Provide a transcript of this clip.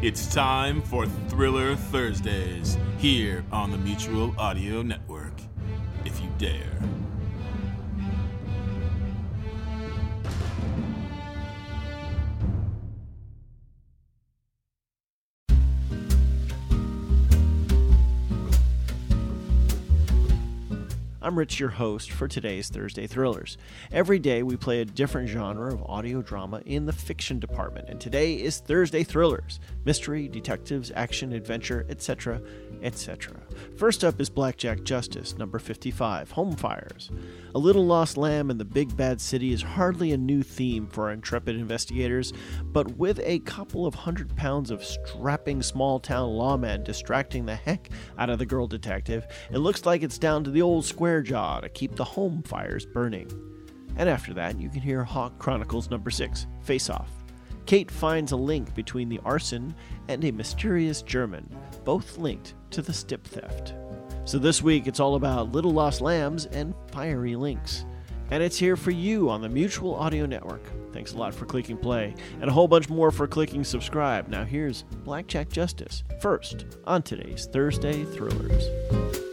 It's time for Thriller Thursdays here on the Mutual Audio Network. If you dare. I'm Rich, your host for today's Thursday Thrillers. Every day we play a different genre of audio drama in the fiction department, and today is Thursday Thrillers mystery, detectives, action, adventure, etc., etc. First up is Blackjack Justice, number 55, Home Fires. A little lost lamb in the big bad city is hardly a new theme for our intrepid investigators, but with a couple of hundred pounds of strapping small town lawmen distracting the heck out of the girl detective, it looks like it's down to the old square jaw to keep the home fires burning. And after that, you can hear Hawk Chronicles number 6, Face Off. Kate finds a link between the arson and a mysterious German, both linked to the stip theft. So this week it's all about little lost lambs and fiery links. And it's here for you on the Mutual Audio Network. Thanks a lot for clicking play, and a whole bunch more for clicking subscribe. Now here's Blackjack Justice, first on today's Thursday Thrillers.